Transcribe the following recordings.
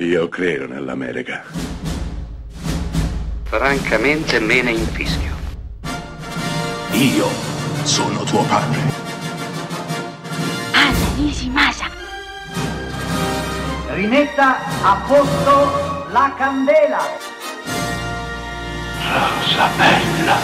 Io credo nell'America. Francamente me ne infischio. Io sono tuo padre. Anna Nishimasa. Rimetta a posto la candela. Rosa bella.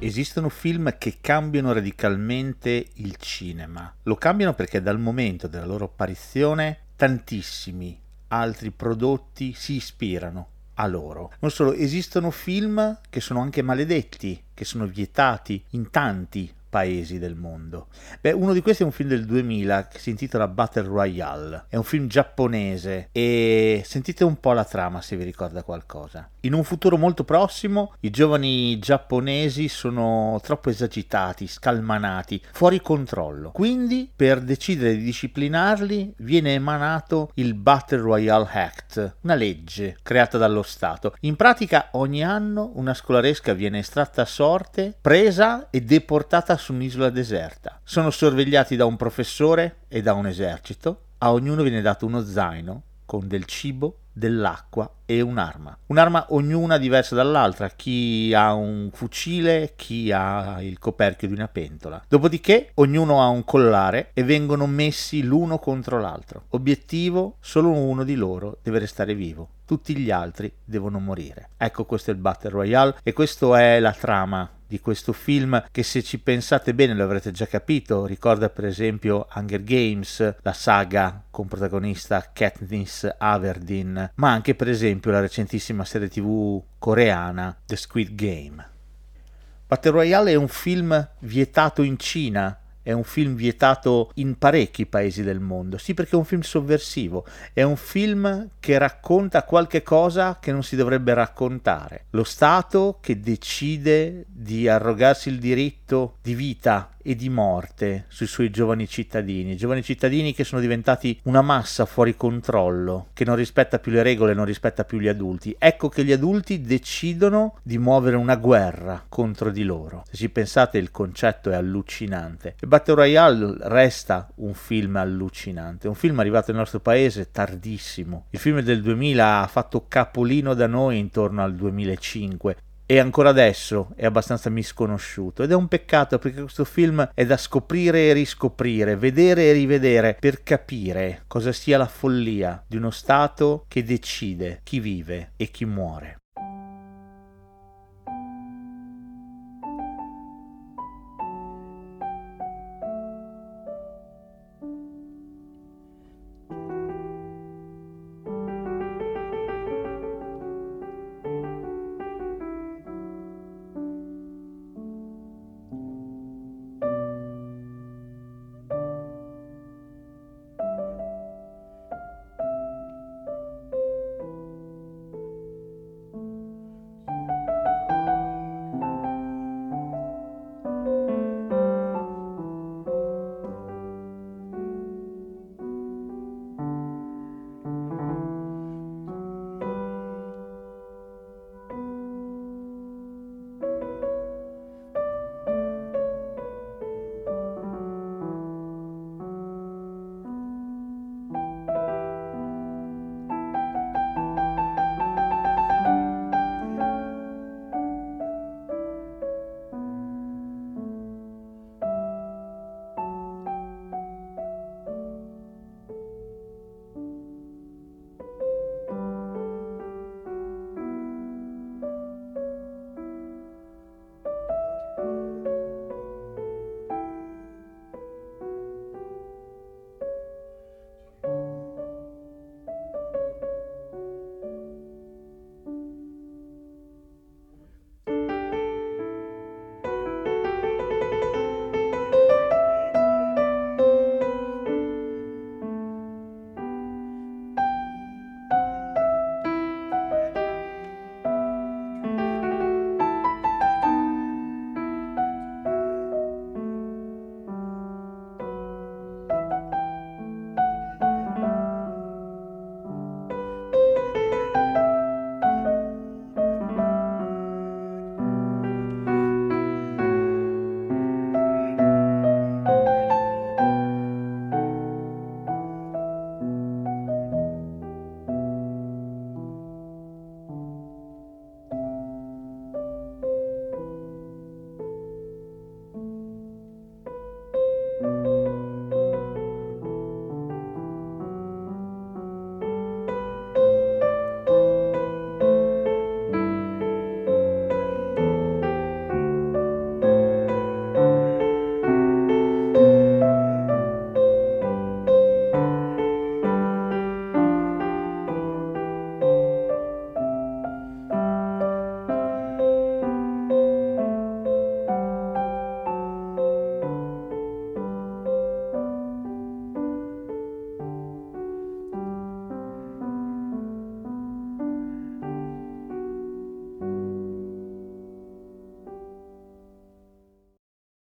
Esistono film che cambiano radicalmente il cinema. Lo cambiano perché dal momento della loro apparizione tantissimi altri prodotti si ispirano a loro. Non solo, esistono film che sono anche maledetti, che sono vietati in tanti paesi del mondo. Beh, uno di questi è un film del 2000 che si intitola Battle Royale. È un film giapponese e sentite un po' la trama se vi ricorda qualcosa. In un futuro molto prossimo i giovani giapponesi sono troppo esagitati, scalmanati, fuori controllo. Quindi, per decidere di disciplinarli, viene emanato il Battle Royale Act, una legge creata dallo Stato. In pratica ogni anno una scolaresca viene estratta a sorte, presa e deportata su un'isola deserta. Sono sorvegliati da un professore e da un esercito. A ognuno viene dato uno zaino con del cibo, dell'acqua e un'arma. Un'arma ognuna diversa dall'altra, chi ha un fucile, chi ha il coperchio di una pentola. Dopodiché ognuno ha un collare e vengono messi l'uno contro l'altro. Obiettivo, solo uno di loro deve restare vivo. Tutti gli altri devono morire. Ecco questo è il Battle Royale e questa è la trama di questo film che se ci pensate bene lo avrete già capito, ricorda per esempio Hunger Games, la saga con protagonista Katniss Averdeen, ma anche per esempio la recentissima serie tv coreana The Squid Game. Battle Royale è un film vietato in Cina è un film vietato in parecchi paesi del mondo. Sì, perché è un film sovversivo, è un film che racconta qualche cosa che non si dovrebbe raccontare. Lo Stato che decide di arrogarsi il diritto di vita e di morte sui suoi giovani cittadini, giovani cittadini che sono diventati una massa fuori controllo, che non rispetta più le regole, non rispetta più gli adulti. Ecco che gli adulti decidono di muovere una guerra contro di loro. Se ci pensate il concetto è allucinante. E Battle Royale resta un film allucinante, un film arrivato nel nostro paese tardissimo. Il film del 2000 ha fatto capolino da noi intorno al 2005 e ancora adesso è abbastanza misconosciuto ed è un peccato perché questo film è da scoprire e riscoprire, vedere e rivedere per capire cosa sia la follia di uno Stato che decide chi vive e chi muore.